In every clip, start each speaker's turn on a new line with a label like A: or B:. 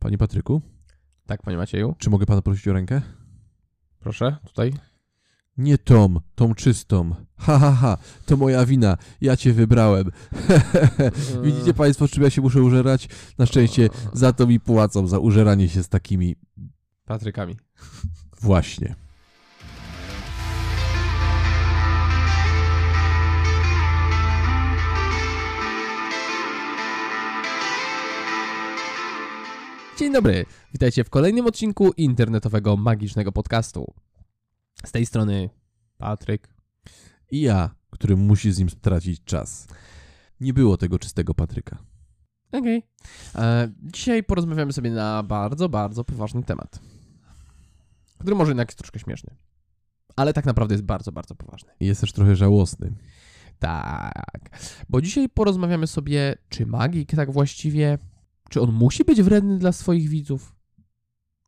A: Panie Patryku,
B: Tak, panie Macieju.
A: czy mogę pana prosić o rękę?
B: Proszę, tutaj.
A: Nie Tom, tą czystą. Ha, ha, ha, to moja wina, ja cię wybrałem. Widzicie państwo, czym ja się muszę użerać? Na szczęście za to mi płacą, za użeranie się z takimi
B: Patrykami.
A: właśnie.
B: Dzień dobry. Witajcie w kolejnym odcinku internetowego magicznego podcastu. Z tej strony Patryk.
A: I ja, który musi z nim stracić czas. Nie było tego czystego Patryka.
B: Okej. E, Dzisiaj porozmawiamy sobie na bardzo, bardzo poważny temat. Który może jednak jest troszkę śmieszny. Ale tak naprawdę jest bardzo, bardzo poważny.
A: Jest też trochę żałosny.
B: Tak. Bo dzisiaj porozmawiamy sobie, czy magik tak właściwie, czy on musi być wredny dla swoich widzów?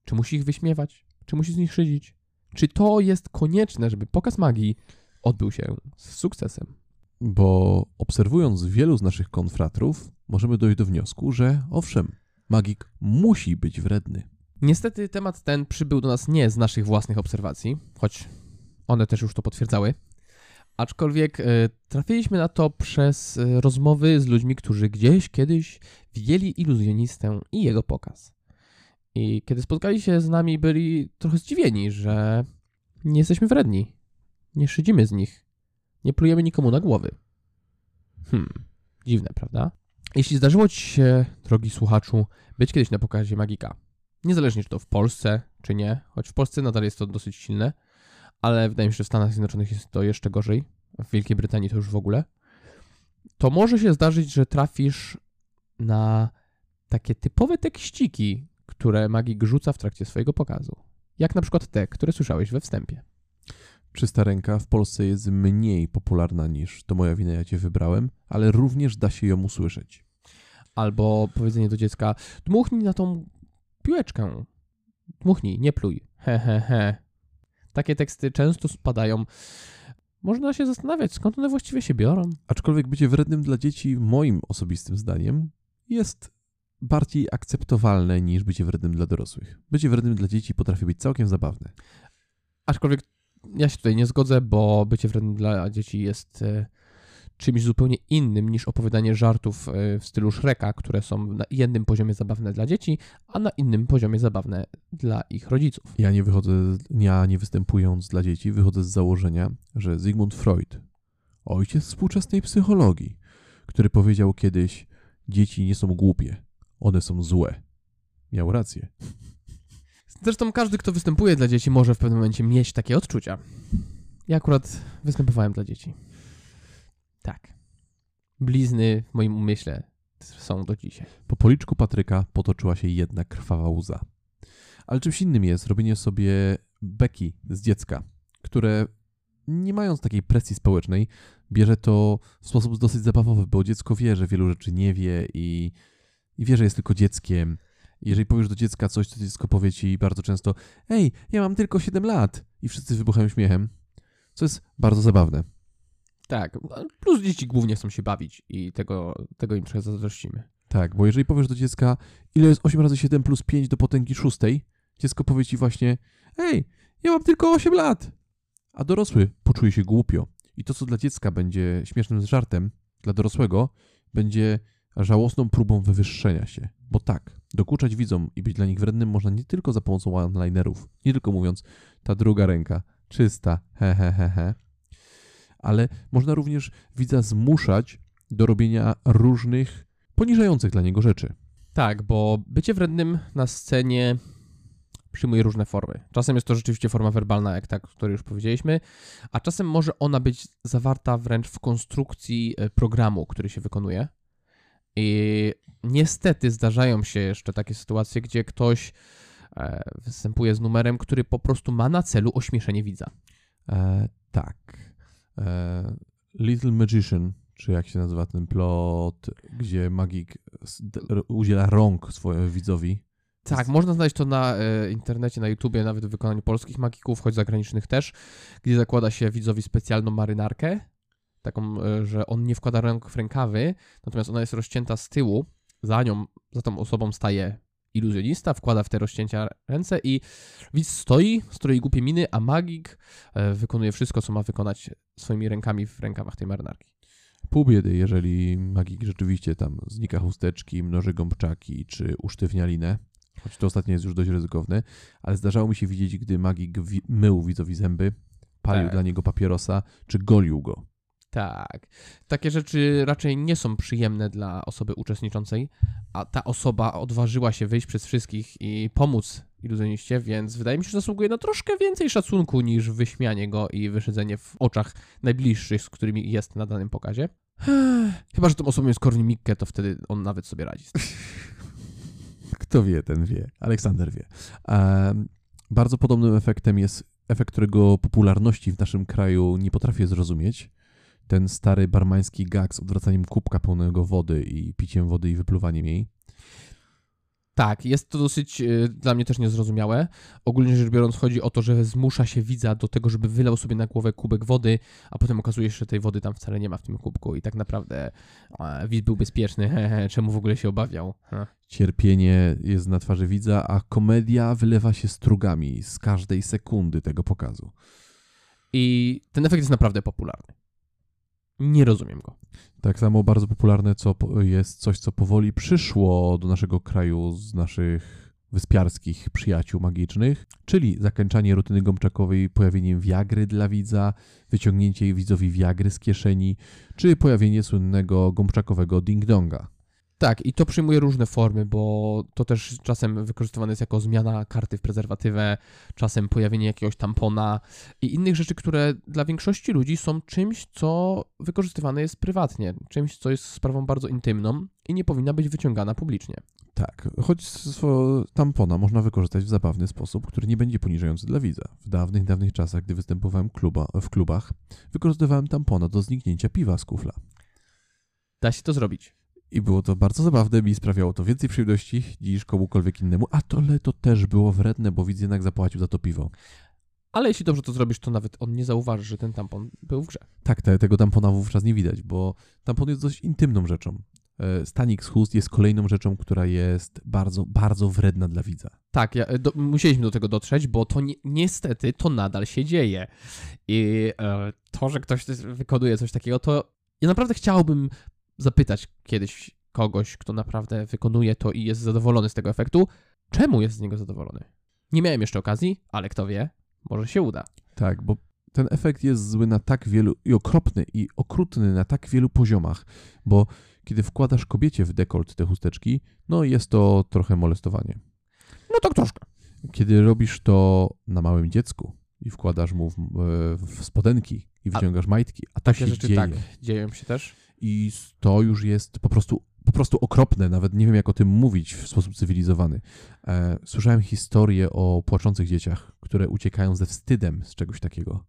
B: Czy musi ich wyśmiewać? Czy musi z nich szydzić? Czy to jest konieczne, żeby pokaz magii odbył się z sukcesem?
A: Bo obserwując wielu z naszych konfratrów, możemy dojść do wniosku, że owszem, magik musi być wredny.
B: Niestety temat ten przybył do nas nie z naszych własnych obserwacji, choć one też już to potwierdzały. Aczkolwiek e, trafiliśmy na to przez e, rozmowy z ludźmi, którzy gdzieś kiedyś widzieli iluzjonistę i jego pokaz. I kiedy spotkali się z nami, byli trochę zdziwieni, że nie jesteśmy wredni, nie szydzimy z nich, nie plujemy nikomu na głowy. Hmm, dziwne, prawda? Jeśli zdarzyło Ci się, drogi słuchaczu, być kiedyś na pokazie magika, niezależnie czy to w Polsce, czy nie, choć w Polsce nadal jest to dosyć silne, ale wydaje mi się, że w Stanach Zjednoczonych jest to jeszcze gorzej, w Wielkiej Brytanii to już w ogóle, to może się zdarzyć, że trafisz na takie typowe tekściki, które magik rzuca w trakcie swojego pokazu. Jak na przykład te, które słyszałeś we wstępie.
A: Czysta ręka w Polsce jest mniej popularna niż to moja wina, ja cię wybrałem, ale również da się ją usłyszeć.
B: Albo powiedzenie do dziecka, dmuchnij na tą piłeczkę. Dmuchnij, nie pluj. He, he, he. Takie teksty często spadają. Można się zastanawiać, skąd one właściwie się biorą.
A: Aczkolwiek bycie wrednym dla dzieci, moim osobistym zdaniem, jest bardziej akceptowalne niż bycie wrednym dla dorosłych. Bycie wrednym dla dzieci potrafi być całkiem zabawne.
B: Aczkolwiek ja się tutaj nie zgodzę, bo bycie wrednym dla dzieci jest e, czymś zupełnie innym niż opowiadanie żartów e, w stylu Shreka, które są na jednym poziomie zabawne dla dzieci, a na innym poziomie zabawne dla ich rodziców.
A: Ja nie wychodzę, ja nie występując dla dzieci, wychodzę z założenia, że Sigmund Freud, ojciec współczesnej psychologii, który powiedział kiedyś, dzieci nie są głupie, one są złe. Miał rację.
B: Zresztą każdy, kto występuje dla dzieci, może w pewnym momencie mieć takie odczucia. Ja akurat występowałem dla dzieci. Tak. Blizny w moim umyśle są do dzisiaj.
A: Po policzku Patryka potoczyła się jedna krwawa łza. Ale czymś innym jest robienie sobie beki z dziecka, które nie mając takiej presji społecznej, bierze to w sposób dosyć zabawowy, bo dziecko wie, że wielu rzeczy nie wie i, i wie, że jest tylko dzieckiem. Jeżeli powiesz do dziecka coś, to dziecko powie ci bardzo często Ej, ja mam tylko 7 lat i wszyscy wybuchają śmiechem, co jest bardzo zabawne.
B: Tak. Plus dzieci głównie chcą się bawić i tego, tego im zazdrościmy.
A: Tak, bo jeżeli powiesz do dziecka, ile jest 8 razy 7 plus 5 do potęgi szóstej, dziecko powie ci właśnie, ej, ja mam tylko 8 lat. A dorosły poczuje się głupio. I to, co dla dziecka będzie śmiesznym żartem, dla dorosłego będzie żałosną próbą wywyższenia się. Bo tak, dokuczać widzom i być dla nich wrednym można nie tylko za pomocą one-linerów, nie tylko mówiąc, ta druga ręka, czysta, he, he, he, he, ale można również widza zmuszać do robienia różnych poniżających dla niego rzeczy.
B: Tak, bo bycie wrednym na scenie przyjmuje różne formy. Czasem jest to rzeczywiście forma werbalna, jak ta, o której już powiedzieliśmy, a czasem może ona być zawarta wręcz w konstrukcji e, programu, który się wykonuje. I niestety zdarzają się jeszcze takie sytuacje, gdzie ktoś e, występuje z numerem, który po prostu ma na celu ośmieszenie widza.
A: E, tak. E, Little Magician, czy jak się nazywa ten plot, gdzie magik udziela rąk swojemu widzowi.
B: Tak,
A: Jest-
B: można znaleźć to na e, internecie, na YouTubie, nawet w wykonaniu polskich magików, choć zagranicznych też, gdzie zakłada się widzowi specjalną marynarkę, taką, e, że on nie wkłada rąk w rękawy, natomiast ona jest rozcięta z tyłu, za nią, za tą osobą staje iluzjonista wkłada w te rozcięcia ręce i widz stoi, stroi głupie miny, a magik e, wykonuje wszystko, co ma wykonać swoimi rękami w rękawach tej marynarki.
A: Pół biedy, jeżeli magik rzeczywiście tam znika chusteczki, mnoży gąbczaki czy usztywnia linę, choć to ostatnie jest już dość ryzykowne, ale zdarzało mi się widzieć, gdy magik wi- mył widzowi zęby, palił
B: Tak.
A: dla niego papierosa, czy golił go.
B: Tak. Takie rzeczy raczej nie są przyjemne dla osoby uczestniczącej, a ta osoba odważyła się wyjść przez wszystkich i pomóc iluzjoniście, więc wydaje mi się, że zasługuje na troszkę więcej szacunku niż wyśmianie go i wyszedzenie w oczach najbliższych, z którymi jest na danym pokazie. Chyba, że tą osobą jest Korwin Mikke, to wtedy on nawet sobie radzi.
A: Kto wie, ten wie. Aleksander wie. Em, bardzo podobnym efektem jest efekt, którego popularności w naszym kraju nie potrafię zrozumieć. Ten stary barmański gag z odwracaniem kubka pełnego wody i piciem wody i wypluwaniem jej.
B: Tak, jest to dosyć y, dla mnie też niezrozumiałe. Ogólnie rzecz biorąc, chodzi o to, że zmusza się widza do tego, żeby wylał sobie na głowę kubek wody, a potem okazuje się, że tej wody tam wcale nie ma w tym kubku i tak naprawdę e, widz był bezpieczny. Czemu w ogóle się obawiał? Ha.
A: Cierpienie jest na twarzy widza, a komedia wylewa się strugami z każdej sekundy tego pokazu.
B: I ten efekt jest naprawdę popularny. Nie rozumiem go.
A: Tak samo bardzo popularne co jest coś, co powoli przyszło do naszego kraju z naszych wyspiarskich przyjaciół magicznych, czyli zakończanie rutyny gąbczakowej pojawieniem wiagry dla widza, wyciągnięcie widzowi wiagry z kieszeni, czy pojawienie słynnego gąbczakowego ding-donga.
B: Tak, i to przyjmuje różne formy, bo to też czasem wykorzystywane jest jako zmiana karty w prezerwatywę, czasem pojawienie jakiegoś tampona i innych rzeczy, które dla większości ludzi są czymś, co wykorzystywane jest prywatnie, czymś, co jest sprawą bardzo intymną i nie powinna być wyciągana publicznie.
A: Tak, choć tampona można wykorzystać w zabawny sposób, który nie będzie poniżający dla widza. W dawnych, dawnych czasach, gdy występowałem kluba, w klubach, wykorzystywałem tampona do zniknięcia piwa z kufla.
B: Da się to zrobić.
A: I było to bardzo zabawne, mi sprawiało to więcej przyjemności niż komukolwiek innemu, a to, ale to też było wredne, bo widz jednak zapłacił za to piwo.
B: Ale jeśli dobrze to zrobisz, to nawet on nie zauważy, że ten tampon był w grze.
A: Tak, te, tego tampona wówczas nie widać, bo tampon jest dość intymną rzeczą. E, Stanik z chust jest kolejną rzeczą, która jest bardzo, bardzo wredna dla widza.
B: Tak, ja, do, musieliśmy do tego dotrzeć, bo to ni niestety to nadal się dzieje. I e, to, że ktoś wykonuje coś takiego, to ja naprawdę chciałbym zapytać kiedyś kogoś, kto naprawdę wykonuje to i jest zadowolony z tego efektu, czemu jest z niego zadowolony. Nie miałem jeszcze okazji, ale kto wie, może się uda.
A: Tak, bo ten efekt jest zły na tak wielu i okropny i okrutny na tak wielu poziomach, bo kiedy wkładasz kobiecie w dekolt te chusteczki, no jest to trochę molestowanie.
B: No tak troszkę.
A: Kiedy robisz to na małym dziecku i wkładasz mu w, w spodenki i wyciągasz majtki, a
B: Takie
A: się
B: rzeczy
A: dzieje.
B: tak dzieją się też.
A: I to już jest po prostu, po prostu okropne, nawet nie wiem jak o tym mówić w sposób cywilizowany. E, słyszałem historię o płaczących dzieciach, które uciekają ze wstydem z czegoś takiego.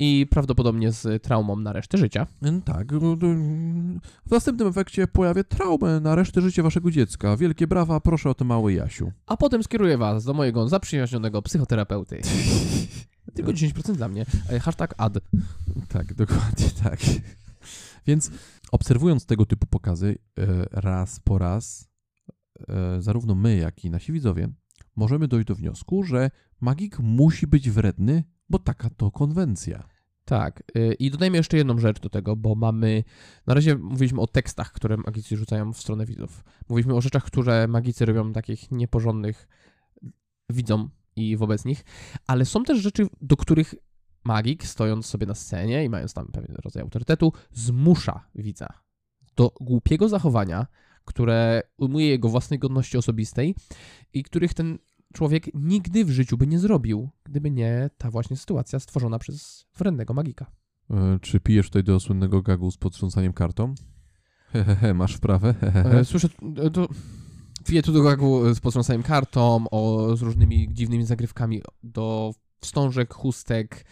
B: I prawdopodobnie z traumą na resztę życia.
A: Mm, Tak. W następnym efekcie pojawia traumę na resztę życia waszego dziecka. Wielkie brawa, proszę o to mały Jasiu.
B: A potem skieruję was do mojego zaprzyjaźnionego psychoterapeuty. Tylko 10% dla mnie. E, Hashtag ad.
A: Tak, dokładnie tak. Więc obserwując tego typu pokazy e, raz po raz, e, zarówno my, jak i nasi widzowie, możemy dojść do wniosku, że magik musi być wredny, bo taka to konwencja.
B: Tak. y, I dodajmy jeszcze jedną rzecz do tego, bo mamy. Na razie mówiliśmy o tekstach, które magicy rzucają w stronę widzów. Mówiliśmy o rzeczach, które magicy robią takich nieporządnych widzom i wobec nich, ale są też rzeczy, do których magik, stojąc sobie na scenie i mając tam pewien rodzaj autorytetu, zmusza widza do głupiego zachowania, które ujmuje jego własnej godności osobistej i których ten człowiek nigdy w życiu by nie zrobił, gdyby nie ta właśnie sytuacja stworzona przez wrednego magika.
A: E, Czy pijesz tutaj do słynnego gagu z podtrząsaniem kartą? Hehehe, masz wprawę? Hehehe.
B: E, Słyszę, e, to piję tu do gagu z potrząsaniem kartą, o, z różnymi dziwnymi zagrywkami do wstążek, chustek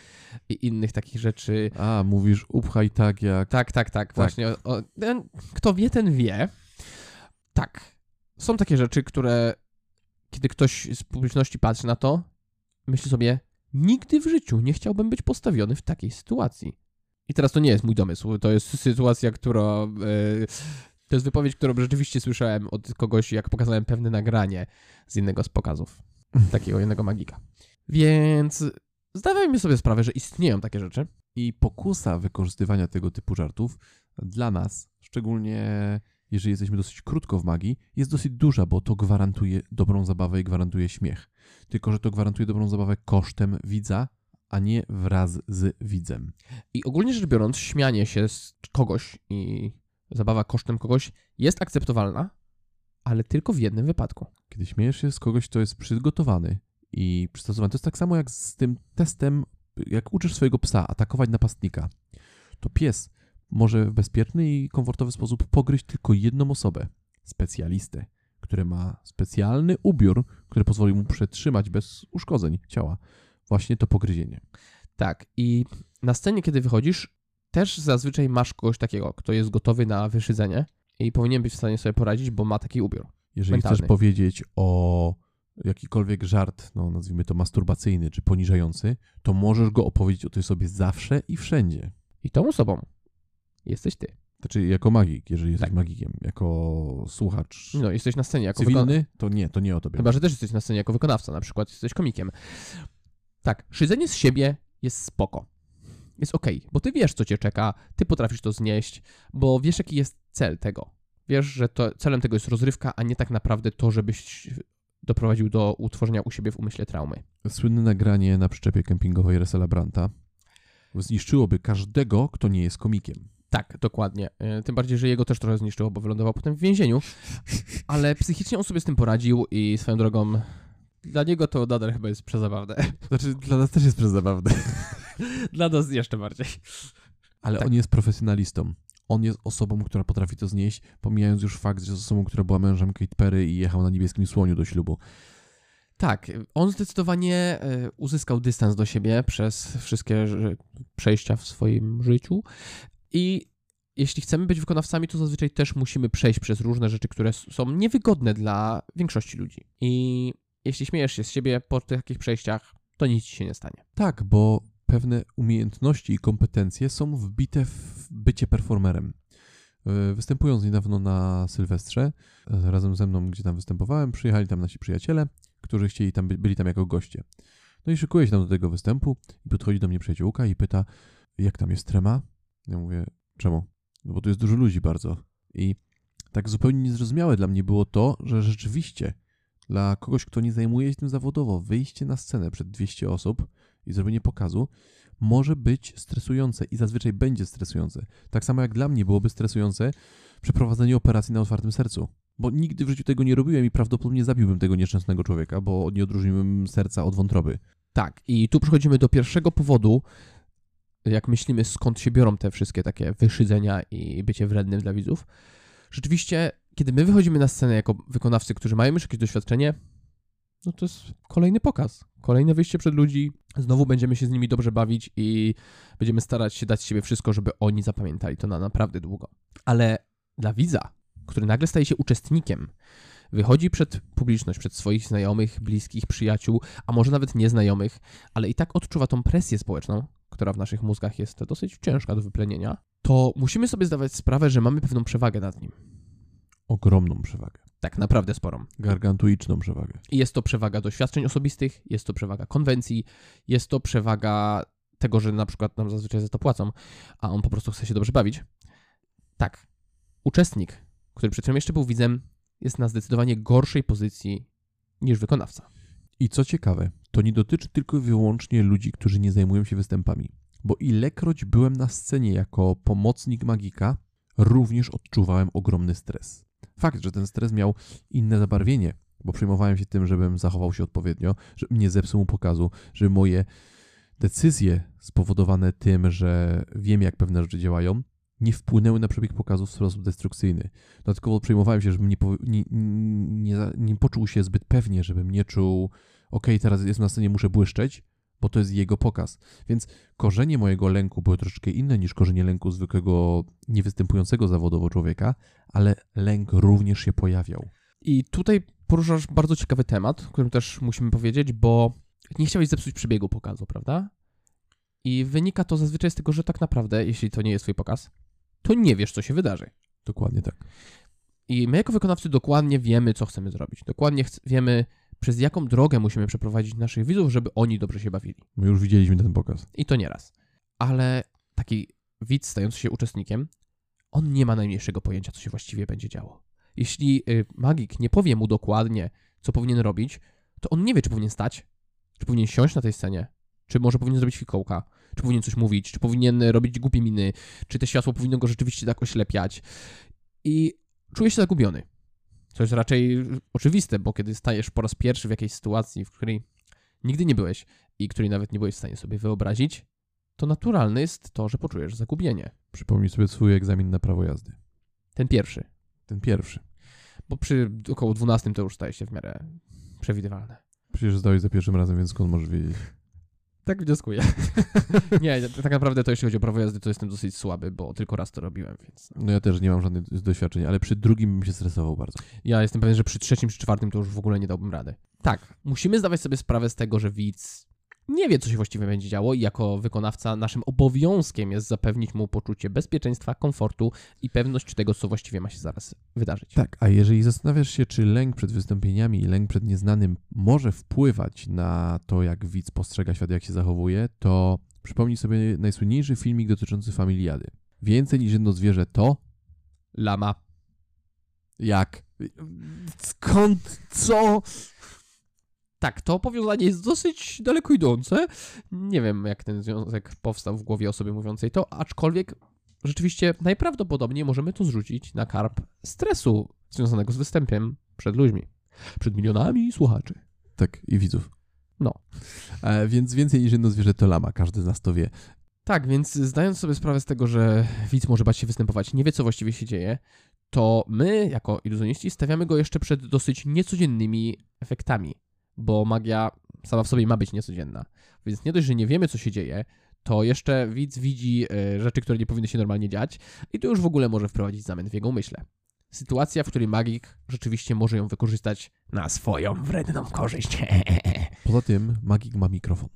B: i innych takich rzeczy.
A: A, mówisz upchaj tak jak...
B: Tak, tak, tak, właśnie. O, o, ten, kto wie, ten wie. Tak. Są takie rzeczy, które kiedy ktoś z publiczności patrzy na to, myśli sobie, nigdy w życiu nie chciałbym być postawiony w takiej sytuacji. I teraz to nie jest mój domysł, to jest sytuacja, która e, To jest wypowiedź, którą rzeczywiście słyszałem od kogoś, jak pokazałem pewne nagranie z innego z pokazów. Takiego jednego magika. Więc zdawajmy sobie sprawę, że istnieją takie rzeczy.
A: I pokusa wykorzystywania tego typu żartów dla nas, szczególnie jeżeli jesteśmy dosyć krótko w magii, jest dosyć duża, bo to gwarantuje dobrą zabawę i gwarantuje śmiech. Tylko, że to gwarantuje dobrą zabawę kosztem widza, a nie wraz z widzem.
B: I ogólnie rzecz biorąc, śmianie się z kogoś i zabawa kosztem kogoś jest akceptowalna, ale tylko w jednym wypadku.
A: Kiedy śmiejesz się z kogoś, kto jest przygotowany i przystosowany, to jest tak samo jak z tym testem, jak uczysz swojego psa atakować napastnika. To pies może w bezpieczny i komfortowy sposób pogryźć tylko jedną osobę, specjalistę, który ma specjalny ubiór, który pozwoli mu przetrzymać bez uszkodzeń ciała właśnie to pogryzienie.
B: Tak, i na scenie, kiedy wychodzisz, też zazwyczaj masz kogoś takiego, kto jest gotowy na wyszydzenie i powinien być w stanie sobie poradzić, bo ma taki ubiór.
A: Jeżeli
B: Mentalny.
A: chcesz powiedzieć o jakikolwiek żart, no nazwijmy to masturbacyjny czy poniżający, to możesz go opowiedzieć o tej sobie zawsze i wszędzie.
B: I tą osobą jesteś ty.
A: Znaczy jako magik, jeżeli jesteś
B: Tak.
A: magikiem, jako słuchacz
B: No, jesteś na scenie jako
A: cywilny, to nie, to nie o tobie.
B: Chyba, że też jesteś na scenie jako wykonawca, na przykład jesteś komikiem. Tak, szydzenie z siebie jest spoko. Jest okej, bo ty wiesz, co cię czeka, ty potrafisz to znieść, bo wiesz, jaki jest cel tego. Wiesz, że to, celem tego jest rozrywka, a nie tak naprawdę to, żebyś doprowadził do utworzenia u siebie w umyśle traumy.
A: Słynne nagranie na przyczepie kempingowej Resela Branta zniszczyłoby każdego, kto nie jest komikiem.
B: Tak, dokładnie. E, Tym bardziej, że jego też trochę zniszczyło, bo wylądował potem w więzieniu, ale psychicznie on sobie z tym poradził i swoją drogą dla niego to nadal chyba jest przezabawne.
A: Znaczy, dla nas też jest przezabawne.
B: dla nas jeszcze bardziej.
A: Ale
B: Tak.
A: on jest profesjonalistą. On jest osobą, która potrafi to znieść, pomijając już fakt, że jest osobą, która była mężem Kate Perry i jechał na niebieskim słoniu do ślubu.
B: Tak, on zdecydowanie e, uzyskał dystans do siebie przez wszystkie przejścia w swoim życiu i jeśli chcemy być wykonawcami, to zazwyczaj też musimy przejść przez różne rzeczy, które są niewygodne dla większości ludzi. I jeśli śmiejesz się z siebie po takich przejściach, to nic ci się nie stanie.
A: Tak, bo pewne umiejętności i kompetencje są wbite w bycie performerem. Yy, Występując niedawno na Sylwestrze, yy, razem ze mną, gdzie tam występowałem, przyjechali tam nasi przyjaciele, którzy chcieli tam, by- byli tam jako goście. No i szykuję się tam do tego występu i podchodzi do mnie przyjaciółka i pyta, jak tam jest trema? Ja mówię, czemu? No bo tu jest dużo ludzi bardzo. I tak zupełnie niezrozumiałe dla mnie było to, że rzeczywiście dla kogoś, kto nie zajmuje się tym zawodowo, wyjście na scenę przed 200 osób i zrobienie pokazu może być stresujące i zazwyczaj będzie stresujące. Tak samo jak dla mnie byłoby stresujące przeprowadzenie operacji na otwartym sercu. Bo nigdy w życiu tego nie robiłem i prawdopodobnie zabiłbym tego nieszczęsnego człowieka, bo nie odróżniłbym serca od wątroby.
B: Tak, i tu przechodzimy do pierwszego powodu, jak myślimy, skąd się biorą te wszystkie takie wyszydzenia i bycie wrednym dla widzów. Rzeczywiście, kiedy my wychodzimy na scenę jako wykonawcy, którzy mają już jakieś doświadczenie, no to jest kolejny pokaz, kolejne wyjście przed ludzi. Znowu będziemy się z nimi dobrze bawić i będziemy starać się dać z siebie wszystko, żeby oni zapamiętali to na naprawdę długo. Ale dla widza, który nagle staje się uczestnikiem, wychodzi przed publiczność, przed swoich znajomych, bliskich, przyjaciół, a może nawet nieznajomych, ale i tak odczuwa tą presję społeczną, która w naszych mózgach jest dosyć ciężka do wyplenienia, to musimy sobie zdawać sprawę, że mamy pewną przewagę nad nim.
A: Ogromną przewagę.
B: Tak, naprawdę sporą.
A: Gargantuiczną przewagę.
B: I Jest to przewaga doświadczeń osobistych, jest to przewaga konwencji, jest to przewaga tego, że na przykład nam zazwyczaj za to płacą, a on po prostu chce się dobrze bawić. Tak, uczestnik, który przed chwilą jeszcze był widzem, jest na zdecydowanie gorszej pozycji niż wykonawca.
A: I co ciekawe, to nie dotyczy tylko i wyłącznie ludzi, którzy nie zajmują się występami. Bo ilekroć byłem na scenie jako pomocnik magika, również odczuwałem ogromny stres. Fakt, że ten stres miał inne zabarwienie, bo przejmowałem się tym, żebym zachował się odpowiednio, żebym nie zepsuł mu pokazu, żeby moje decyzje spowodowane tym, że wiem, jak pewne rzeczy działają, nie wpłynęły na przebieg pokazu w sposób destrukcyjny. Dodatkowo przejmowałem się, żebym nie, nie, nie, nie poczuł się zbyt pewnie, żebym nie czuł, okej, teraz jest na scenie, muszę błyszczeć, bo to jest jego pokaz. Więc korzenie mojego lęku były troszeczkę inne niż korzenie lęku zwykłego, niewystępującego zawodowo człowieka, ale lęk również się pojawiał.
B: I tutaj poruszasz bardzo ciekawy temat, o którym też musimy powiedzieć, bo nie chciałeś zepsuć przebiegu pokazu, prawda? I wynika to zazwyczaj z tego, że tak naprawdę, jeśli to nie jest twój pokaz, to nie wiesz, co się wydarzy.
A: Dokładnie tak.
B: I my jako wykonawcy dokładnie wiemy, co chcemy zrobić. Dokładnie chc- wiemy, przez jaką drogę musimy przeprowadzić naszych widzów, żeby oni dobrze się bawili.
A: My już widzieliśmy ten pokaz.
B: I to nieraz. Ale taki widz stający się uczestnikiem, on nie ma najmniejszego pojęcia, co się właściwie będzie działo. Jeśli y, magik nie powie mu dokładnie, co powinien robić, to on nie wie, czy powinien stać, czy powinien siąść na tej scenie, czy może powinien zrobić fikołka, czy powinien coś mówić, czy powinien y, robić głupie miny, czy te światło powinno go rzeczywiście tak oślepiać. I czuje się zagubiony. Co jest raczej oczywiste, bo kiedy stajesz po raz pierwszy w jakiejś sytuacji, w której nigdy nie byłeś i której nawet nie byłeś w stanie sobie wyobrazić, to naturalne jest to, że poczujesz zagubienie.
A: Przypomnij sobie swój egzamin na prawo jazdy.
B: Ten pierwszy.
A: Ten pierwszy.
B: Bo przy około 12 to już staje się w miarę przewidywalne.
A: Przecież zdałeś za pierwszym razem, więc skąd możesz wiedzieć?
B: Tak wnioskuję. nie, tak naprawdę to jeśli chodzi o prawo jazdy, to jestem dosyć słaby, bo tylko raz to robiłem, więc... No.
A: No ja też nie mam żadnych doświadczeń, ale przy drugim bym się stresował bardzo.
B: Ja jestem pewien, że przy trzecim czy czwartym to już w ogóle nie dałbym rady. Tak, musimy zdawać sobie sprawę z tego, że widz nie wie, co się właściwie będzie działo i jako wykonawca naszym obowiązkiem jest zapewnić mu poczucie bezpieczeństwa, komfortu i pewność tego, co właściwie ma się zaraz wydarzyć.
A: Tak, a jeżeli zastanawiasz się, czy lęk przed wystąpieniami i lęk przed nieznanym może wpływać na to, jak widz postrzega świat, jak się zachowuje, to przypomnij sobie najsłynniejszy filmik dotyczący familiady. Więcej niż jedno zwierzę to
B: Lama.
A: jak? Skąd? Co?
B: Tak, to powiązanie jest dosyć daleko idące. Nie wiem, jak ten związek powstał w głowie osoby mówiącej to, aczkolwiek rzeczywiście najprawdopodobniej możemy to zrzucić na karp stresu związanego z występem przed ludźmi. Przed milionami słuchaczy.
A: Tak, i widzów.
B: No.
A: E, więc więcej niż jedno zwierzę to lama, każdy z nas to wie.
B: Tak, więc zdając sobie sprawę z tego, że widz może bać się występować, nie wie co właściwie się dzieje, to my, jako iluzjoniści, stawiamy go jeszcze przed dosyć niecodziennymi efektami, bo magia sama w sobie ma być niecodzienna. Więc nie dość, że nie wiemy co się dzieje, to jeszcze widz widzi e, rzeczy, które nie powinny się normalnie dziać i to już w ogóle może wprowadzić zamęt w jego umyśle. Sytuacja, w której magik rzeczywiście może ją wykorzystać na swoją wredną korzyść.
A: Poza tym magik ma mikrofon.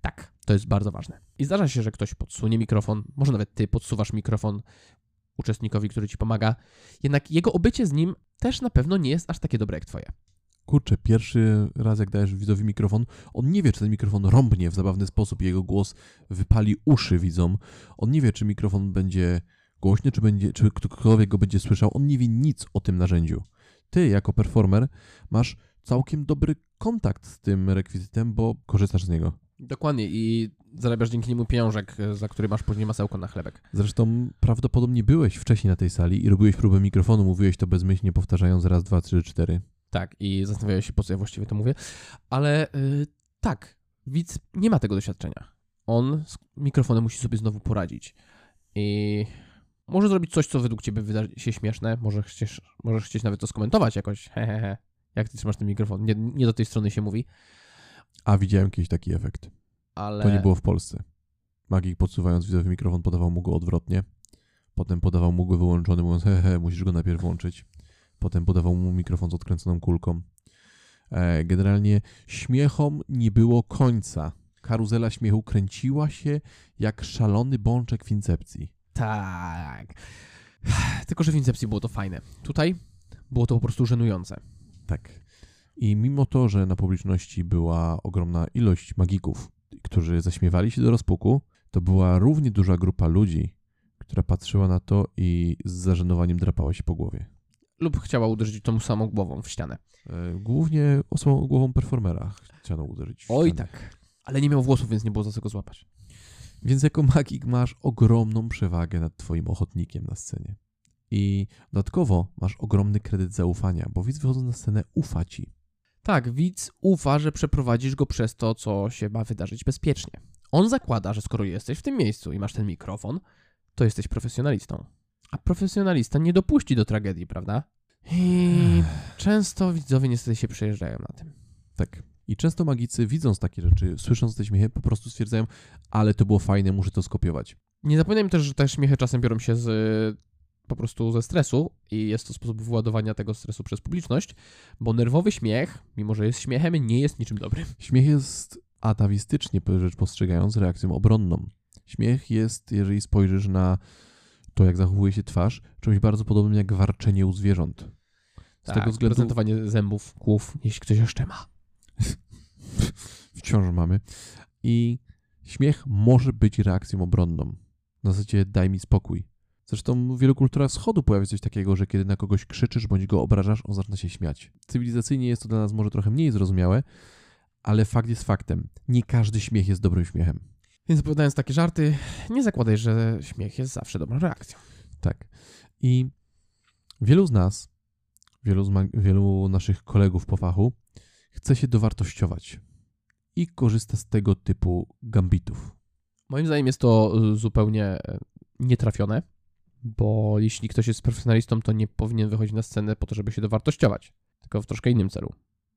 B: Tak, to jest bardzo ważne. I zdarza się, że ktoś podsunie mikrofon, może nawet ty podsuwasz mikrofon uczestnikowi, który ci pomaga, jednak jego obycie z nim też na pewno nie jest aż takie dobre jak twoje.
A: Kurczę, pierwszy raz jak dajesz widzowi mikrofon, on nie wie, czy ten mikrofon rąbnie w zabawny sposób i jego głos wypali uszy widzom. On nie wie, czy mikrofon będzie głośny, czy, będzie, czy ktokolwiek go będzie słyszał. On nie wie nic o tym narzędziu. Ty, jako performer, masz całkiem dobry kontakt z tym rekwizytem, bo korzystasz z niego.
B: Dokładnie i zarabiasz dzięki niemu pieniążek, za który masz później masełko na chlebek.
A: Zresztą prawdopodobnie byłeś wcześniej na tej sali i robiłeś próbę mikrofonu, mówiłeś to bezmyślnie, powtarzając raz, dwa, trzy, cztery.
B: Tak, i zastanawiałeś się, po co ja właściwie to mówię. Ale yy, tak, widz nie ma tego doświadczenia. On z mikrofonem musi sobie znowu poradzić. I może zrobić coś, co według ciebie wyda się śmieszne. Może chcesz, możesz chcieć nawet to skomentować jakoś. Hehehe. Jak ty trzymasz ten mikrofon? Nie, nie do tej strony się mówi,
A: A widziałem kiedyś taki efekt.
B: ale.
A: To nie było w Polsce. Magik podsuwając widzowi mikrofon podawał mu go odwrotnie. Potem podawał mu go wyłączony, mówiąc hehe, musisz go najpierw włączyć. Potem podawał mu mikrofon z odkręconą kulką. E, generalnie śmiechom nie było końca. Karuzela śmiechu kręciła się jak szalony bączek w incepcji.
B: Tak. Tylko, że w Incepcji było to fajne. Tutaj było to po prostu żenujące.
A: Tak. I mimo to, że na publiczności była ogromna ilość magików, którzy zaśmiewali się do rozpuku, to była równie duża grupa ludzi, która patrzyła na to i z zażenowaniem drapała się po głowie.
B: Lub chciała uderzyć tą samą głową w ścianę.
A: E, Głównie osobą głową performera chciano uderzyć.
B: Oj tak. Ale nie miał włosów, więc nie było za co go złapać.
A: Więc jako magik masz ogromną przewagę nad twoim ochotnikiem na scenie. I dodatkowo masz ogromny kredyt zaufania, bo widz wychodząc na scenę ufa ci.
B: Tak, widz ufa, że przeprowadzisz go przez to, co się ma wydarzyć bezpiecznie. On zakłada, że skoro jesteś w tym miejscu i masz ten mikrofon, to jesteś profesjonalistą. A profesjonalista nie dopuści do tragedii, prawda? I często widzowie niestety się przejeżdżają na tym.
A: Tak. I często magicy, widząc takie rzeczy, słysząc te śmiechy, po prostu stwierdzają, ale to było fajne, muszę to skopiować.
B: Nie zapominajmy też, że te śmiechy czasem biorą się z po prostu ze stresu i jest to sposób wyładowania tego stresu przez publiczność, bo nerwowy śmiech, mimo że jest śmiechem, nie jest niczym dobrym.
A: Śmiech jest atawistycznie rzecz postrzegając reakcją obronną. Śmiech jest, jeżeli spojrzysz na to, jak zachowuje się twarz, czymś bardzo podobnym jak warczenie u zwierząt. Z
B: tak,
A: tego względu
B: prezentowanie zębów, kłów, jeśli ktoś jeszcze ma.
A: wciąż mamy. I śmiech może być reakcją obronną. Na zasadzie daj mi spokój. Zresztą w wielu kulturach wschodu pojawia się coś takiego, że kiedy na kogoś krzyczysz bądź go obrażasz, on zaczyna się śmiać. Cywilizacyjnie jest to dla nas może trochę mniej zrozumiałe, ale fakt jest faktem. Nie każdy śmiech jest dobrym śmiechem.
B: Więc opowiadając takie żarty, nie zakładaj, że śmiech jest zawsze dobrą reakcją.
A: Tak. I wielu z nas, wielu, z wielu naszych kolegów po fachu chce się dowartościować i korzysta z tego typu gambitów.
B: Moim zdaniem jest to y, zupełnie e, nietrafione, bo jeśli ktoś jest profesjonalistą, to nie powinien wychodzić na scenę po to, żeby się dowartościować, tylko w troszkę innym celu,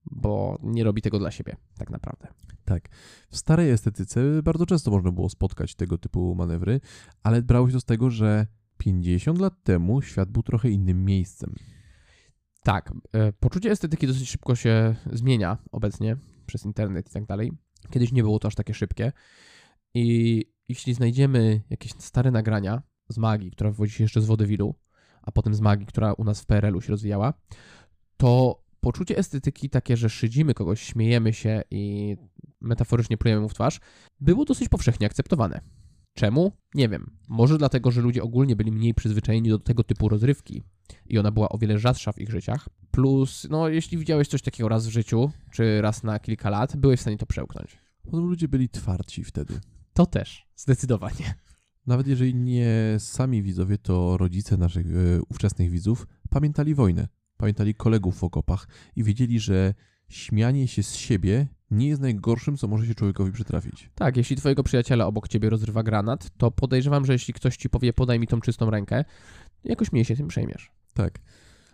B: bo nie robi tego dla siebie, tak naprawdę.
A: Tak. W starej estetyce bardzo często można było spotkać tego typu manewry, ale brało się to z tego, że 50 lat temu świat był trochę innym miejscem.
B: Tak, e, poczucie estetyki dosyć szybko się zmienia obecnie przez internet i tak dalej. Kiedyś nie było to aż takie szybkie. I jeśli znajdziemy jakieś stare nagrania z magii, która wywodzi się jeszcze z wodewilu, a potem z magii, która u nas w PRL-u się rozwijała, to poczucie estetyki takie, że szydzimy kogoś, śmiejemy się i metaforycznie plujemy mu w twarz, było dosyć powszechnie akceptowane. Czemu? Nie wiem. Może dlatego, że ludzie ogólnie byli mniej przyzwyczajeni do tego typu rozrywki i ona była o wiele rzadsza w ich życiach. Plus, no, jeśli widziałeś coś takiego raz w życiu, czy raz na kilka lat, byłeś w stanie to przełknąć.
A: Potem ludzie byli twardsi wtedy.
B: To też, zdecydowanie.
A: Nawet jeżeli nie sami widzowie, to rodzice naszych e, ówczesnych widzów pamiętali wojnę, pamiętali kolegów w okopach i wiedzieli, że śmianie się z siebie nie jest najgorszym, co może się człowiekowi przytrafić.
B: Tak, jeśli twojego przyjaciela obok ciebie rozrywa granat, to podejrzewam, że jeśli ktoś ci powie, podaj mi tą czystą rękę, jakoś mniej się tym przejmiesz.
A: Tak.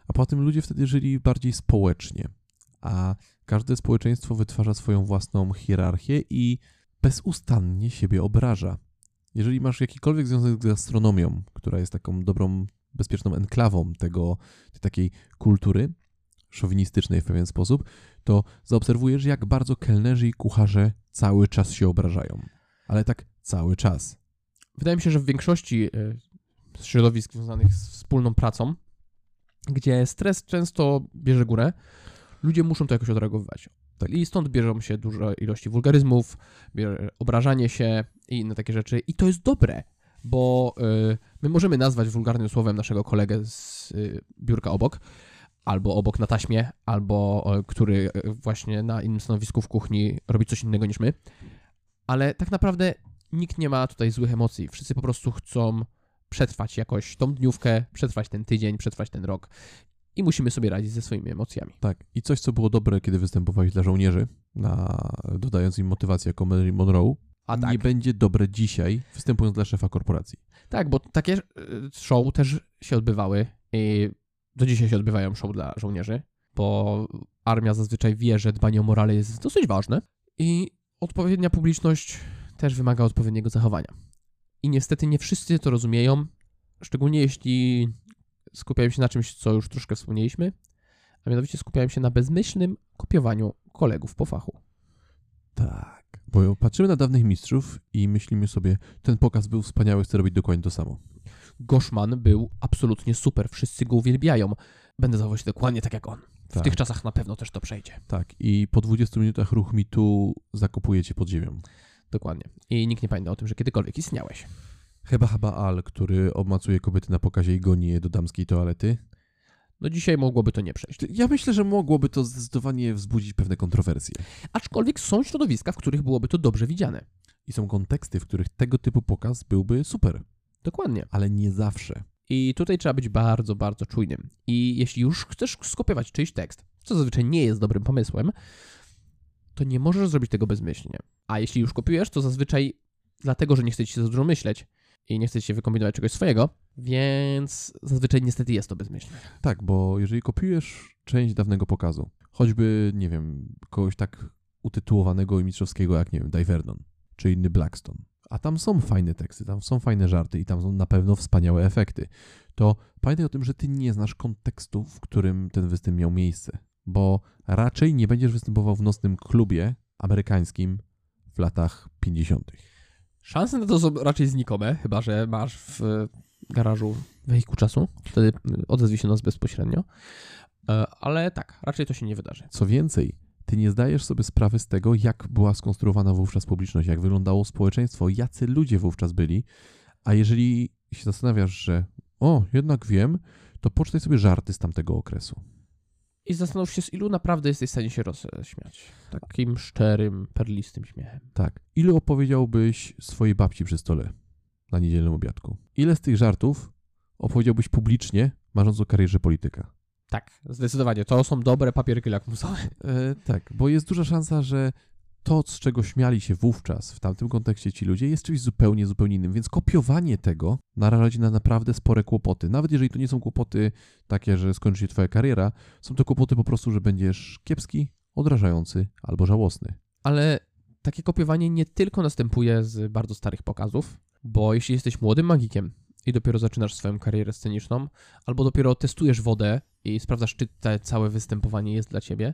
A: A poza tym ludzie wtedy żyli bardziej społecznie, a każde społeczeństwo wytwarza swoją własną hierarchię i bezustannie siebie obraża. Jeżeli masz jakikolwiek związek z gastronomią, która jest taką dobrą, bezpieczną enklawą tego, tej takiej kultury szowinistycznej w pewien sposób, to zaobserwujesz, jak bardzo kelnerzy i kucharze cały czas się obrażają. Ale tak cały czas.
B: Wydaje mi się, że w większości y, środowisk związanych z wspólną pracą, gdzie stres często bierze górę, ludzie muszą to jakoś odreagowywać.
A: Tak.
B: I stąd bierzą się duże ilości wulgaryzmów, obrażanie się i inne takie rzeczy. I to jest dobre, bo y, my możemy nazwać wulgarnym słowem naszego kolegę z y, biurka obok, albo obok na taśmie, albo który y, właśnie na innym stanowisku w kuchni robi coś innego niż my. Ale tak naprawdę nikt nie ma tutaj złych emocji. Wszyscy po prostu chcą przetrwać jakoś tą dniówkę, przetrwać ten tydzień, przetrwać ten rok. I musimy sobie radzić ze swoimi emocjami.
A: Tak. I coś, co było dobre, kiedy występowałeś dla żołnierzy, na, dodając im motywację jako Marilyn Monroe,
B: A tak.
A: nie będzie dobre dzisiaj, występując dla szefa korporacji.
B: Tak, bo takie y, show też się odbywały i do dzisiaj się odbywają show dla żołnierzy, bo armia zazwyczaj wie, że dbanie o morale jest dosyć ważne i odpowiednia publiczność też wymaga odpowiedniego zachowania. I niestety nie wszyscy to rozumieją, szczególnie jeśli skupiają się na czymś, co już troszkę wspomnieliśmy, a mianowicie skupiają się na bezmyślnym kopiowaniu kolegów po fachu.
A: Tak. Bo patrzymy na dawnych mistrzów i myślimy sobie, ten pokaz był wspaniały, chcę robić dokładnie to samo.
B: Goszman był absolutnie super, wszyscy go uwielbiają. Będę zachowywał się dokładnie tak jak on. W
A: Tak.
B: tych czasach na pewno też to przejdzie.
A: Tak. I po 20 minutach ruch mi tu zakopuje cię pod ziemią.
B: Dokładnie. I nikt nie pamięta o tym, że kiedykolwiek istniałeś.
A: Chyba chyba Al, który obmacuje kobiety na pokazie i goni je do damskiej toalety.
B: No dzisiaj mogłoby to nie przejść.
A: Ja myślę, że mogłoby to zdecydowanie wzbudzić pewne kontrowersje.
B: Aczkolwiek są środowiska, w których byłoby to dobrze widziane.
A: I są konteksty, w których tego typu pokaz byłby super,
B: Dokładnie.
A: ale nie zawsze.
B: I tutaj trzeba być bardzo, bardzo czujnym. I jeśli już chcesz skopiować czyjś tekst, co zazwyczaj nie jest dobrym pomysłem, to nie możesz zrobić tego bezmyślnie. A jeśli już kopiujesz, to zazwyczaj dlatego, że nie chcecie się za dużo myśleć i nie chcecie się wykombinować czegoś swojego, więc zazwyczaj niestety jest to bezmyślne.
A: Tak, bo jeżeli kopiujesz część dawnego pokazu, choćby, nie wiem, kogoś tak utytułowanego i mistrzowskiego jak, nie wiem, Divernon, czy inny Blackstone, a tam są fajne teksty, tam są fajne żarty i tam są na pewno wspaniałe efekty, to pamiętaj o tym, że ty nie znasz kontekstu, w którym ten występ miał miejsce, bo raczej nie będziesz występował w nocnym klubie amerykańskim w latach 50.
B: Szanse na to są raczej znikome, chyba że masz w garażu wehikuł czasu. Wtedy odezwij się nas bezpośrednio. E, Ale tak, raczej to się nie wydarzy.
A: Co więcej, ty nie zdajesz sobie sprawy z tego, jak była skonstruowana wówczas publiczność, jak wyglądało społeczeństwo, jacy ludzie wówczas byli. A jeżeli się zastanawiasz, że o, jednak wiem, to poczytaj sobie żarty z tamtego okresu.
B: I zastanów się, z ilu naprawdę jesteś w stanie się rozśmiać. Takim szczerym, perlistym śmiechem.
A: Tak. Ile opowiedziałbyś swojej babci przy stole na niedzielnym obiadku? Ile z tych żartów opowiedziałbyś publicznie, marząc o karierze polityka?
B: Tak, zdecydowanie. To są dobre papierki lakmusowe.
A: E, tak, bo jest duża szansa, że to, z czego śmiali się wówczas, w tamtym kontekście ci ludzie, jest czymś zupełnie, zupełnie innym. Więc kopiowanie tego naraża ci na naprawdę spore kłopoty. Nawet jeżeli to nie są kłopoty takie, że skończy się twoja kariera, są to kłopoty po prostu, że będziesz kiepski, odrażający albo żałosny.
B: Ale takie kopiowanie nie tylko następuje z bardzo starych pokazów, bo jeśli jesteś młodym magikiem i dopiero zaczynasz swoją karierę sceniczną, albo dopiero testujesz wodę i sprawdzasz, czy te całe występowanie jest dla ciebie,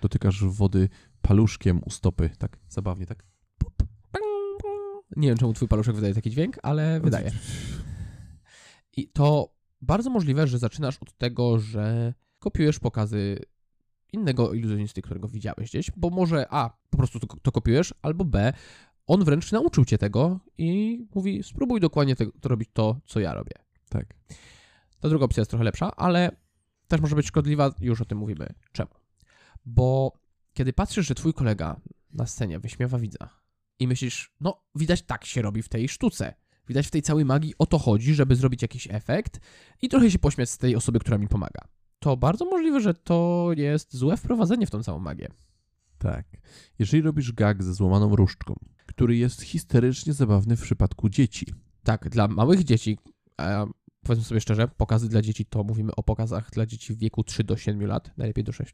A: Dotykasz wody paluszkiem u stopy, tak zabawnie, tak?
B: Nie wiem, czemu twój paluszek wydaje taki dźwięk, ale wydaje. I to bardzo możliwe, że zaczynasz od tego, że kopiujesz pokazy innego iluzjonisty, którego widziałeś gdzieś, bo może A, po prostu to, to kopiujesz, albo B, on wręcz nauczył cię tego i mówi, spróbuj dokładnie tego, to robić to, co ja robię.
A: Tak.
B: Ta druga opcja jest trochę lepsza, ale też może być szkodliwa, już o tym mówimy. Czemu? Bo kiedy patrzysz, że twój kolega na scenie wyśmiewa widza i myślisz, no widać tak się robi w tej sztuce. Widać w tej całej magii o to chodzi, żeby zrobić jakiś efekt i trochę się pośmiać z tej osoby, która mi pomaga. To bardzo możliwe, że to jest złe wprowadzenie w tą całą magię.
A: Tak. Jeżeli robisz gag ze złamaną różdżką, który jest histerycznie zabawny w przypadku dzieci,
B: Tak, dla małych dzieci, a powiedzmy sobie szczerze, pokazy dla dzieci to mówimy o pokazach dla dzieci w wieku 3 do 7 lat, najlepiej do 6,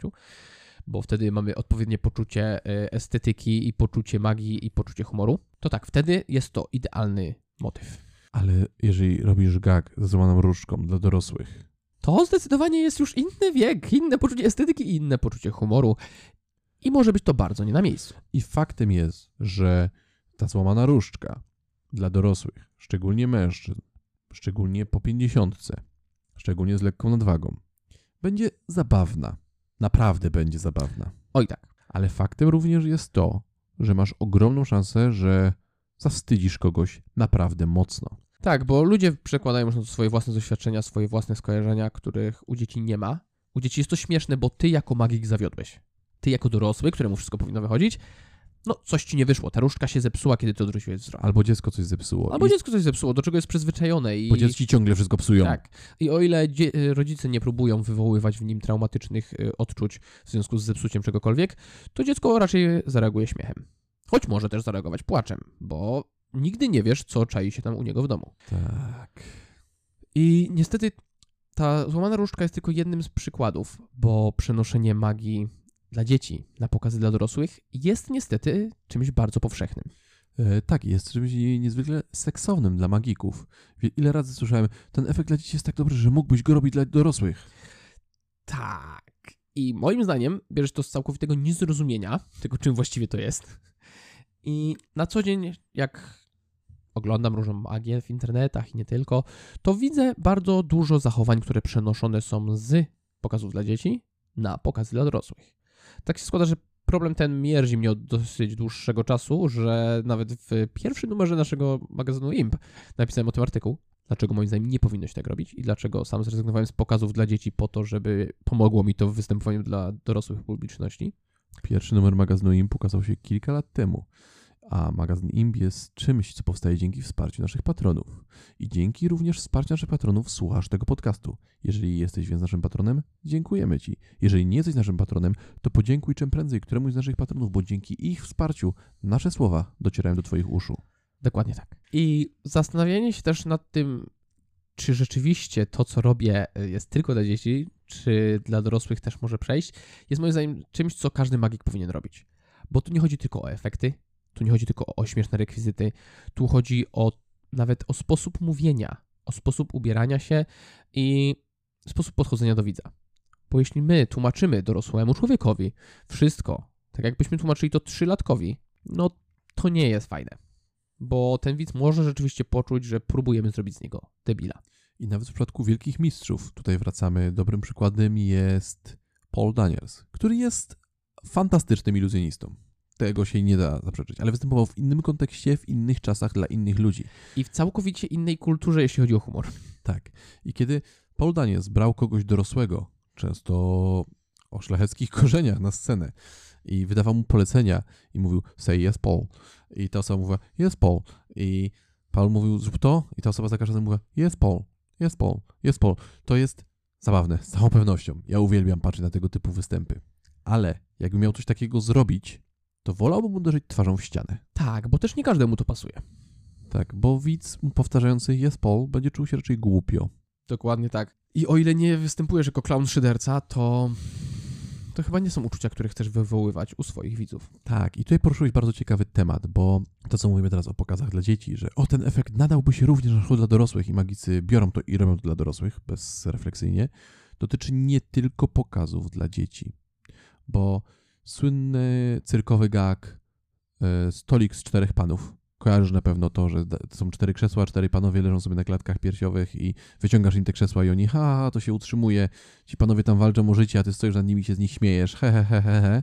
B: bo wtedy mamy odpowiednie poczucie e, estetyki i poczucie magii i poczucie humoru. To tak, wtedy jest to idealny motyw.
A: ale jeżeli robisz gag ze złamaną różdżką dla dorosłych,
B: To zdecydowanie jest już inny wiek, inne poczucie estetyki i inne poczucie humoru. I może być to bardzo nie na miejscu.
A: I faktem jest, że ta złamana różdżka dla dorosłych, szczególnie mężczyzn, szczególnie po pięćdziesiątce, szczególnie z lekką nadwagą, będzie zabawna. Naprawdę będzie zabawna.
B: Oj tak.
A: Ale faktem również jest to, że masz ogromną szansę, że zawstydzisz kogoś naprawdę mocno.
B: Tak, bo ludzie przekładają już swoje własne doświadczenia, swoje własne skojarzenia, których u dzieci nie ma. U dzieci jest to śmieszne, bo ty jako magik zawiodłeś. Ty jako dorosły, któremu wszystko powinno wychodzić, no coś ci nie wyszło. Ta różdżka się zepsuła, kiedy ty odwróciłeś wzrok.
A: Albo dziecko coś zepsuło.
B: Albo
A: I-
B: dziecko coś zepsuło, do czego jest przyzwyczajone i...
A: Bo dzieci ciągle wszystko psują.
B: Tak. I o ile dzie- y, rodzice nie próbują wywoływać w nim traumatycznych y, odczuć w związku z zepsuciem czegokolwiek, to dziecko raczej zareaguje śmiechem. Choć może też zareagować płaczem, bo nigdy nie wiesz, co czai się tam u niego w domu.
A: tak.
B: I niestety ta złamana różdżka jest tylko jednym z przykładów, bo przenoszenie magii dla dzieci na pokazy dla dorosłych jest niestety czymś bardzo powszechnym.
A: E, tak, jest czymś niezwykle seksownym dla magików. Ile razy słyszałem, ten efekt dla dzieci jest tak dobry, że mógłbyś go robić dla dorosłych.
B: Tak. I moim zdaniem bierzesz to z całkowitego niezrozumienia tego, czym właściwie to jest. I na co dzień, jak oglądam różną magię w internetach i nie tylko, to widzę bardzo dużo zachowań, które przenoszone są z pokazów dla dzieci na pokazy dla dorosłych. Tak się składa, że problem ten mierzi mnie od dosyć dłuższego czasu, że nawet w pierwszym numerze naszego magazynu IMP napisałem o tym artykuł, dlaczego moim zdaniem nie powinno się tak robić i dlaczego sam zrezygnowałem z pokazów dla dzieci po to, żeby pomogło mi to w występowaniu dla dorosłych publiczności.
A: Pierwszy numer magazynu IMP ukazał się kilka lat temu, a magazyn IMP jest czymś, co powstaje dzięki wsparciu naszych patronów. I dzięki również wsparciu naszych patronów słuchasz tego podcastu. Jeżeli jesteś więc naszym patronem, dziękujemy Ci. Jeżeli nie jesteś naszym patronem, to podziękuj czym prędzej któremuś z naszych patronów, bo dzięki ich wsparciu nasze słowa docierają do Twoich uszu.
B: Dokładnie tak. I zastanawianie się też nad tym, czy rzeczywiście to, co robię, y, jest tylko dla dzieci, czy dla dorosłych też może przejść, jest moim zdaniem czymś, co każdy magik powinien robić. Bo tu nie chodzi tylko o efekty, tu nie chodzi tylko o śmieszne rekwizyty, tu chodzi o nawet o sposób mówienia, o sposób ubierania się i sposób podchodzenia do widza. Bo jeśli my tłumaczymy dorosłemu człowiekowi wszystko, tak jakbyśmy tłumaczyli to trzylatkowi, no to nie jest fajne bo ten widz może rzeczywiście poczuć, że próbujemy zrobić z niego debila.
A: I nawet w przypadku wielkich mistrzów, tutaj wracamy, dobrym przykładem jest Paul Daniels, który jest fantastycznym iluzjonistą. Tego się nie da zaprzeczyć, ale występował w innym kontekście, w innych czasach, dla innych ludzi.
B: I w całkowicie innej kulturze, jeśli chodzi o humor.
A: Tak. I kiedy Paul Daniels brał kogoś dorosłego, często o szlacheckich korzeniach na scenę i wydawał mu polecenia i mówił say yes Paul i ta osoba mówiła yes Paul i Paul mówił zrób to i ta osoba za każdym razem mówiła yes Paul, yes Paul, yes Paul. To jest zabawne, z całą pewnością. Ja uwielbiam patrzeć na tego typu występy. Ale jakby miał coś takiego zrobić, to wolałbym uderzyć twarzą w ścianę.
B: Tak, bo też nie każdemu to pasuje.
A: Tak, bo widz powtarzający yes Paul będzie czuł się raczej głupio.
B: Dokładnie tak. I o ile nie występujesz jako clown szyderca, to to chyba nie są uczucia, które chcesz wywoływać u swoich widzów.
A: Tak, i tutaj poruszyłeś bardzo ciekawy temat, bo to, co mówimy teraz o pokazach dla dzieci, że o, ten efekt nadałby się również na dla dorosłych i magicy biorą to i robią to dla dorosłych, bezrefleksyjnie, dotyczy nie tylko pokazów dla dzieci, bo słynny cyrkowy gag e, stolik z czterech panów, kojarzysz na pewno to, że są cztery krzesła, cztery panowie leżą sobie na klatkach piersiowych i wyciągasz im te krzesła i oni, ha, ha to się utrzymuje, ci panowie tam walczą o życie, a ty stoisz nad nimi i się z nich śmiejesz, he, he, he, he, he.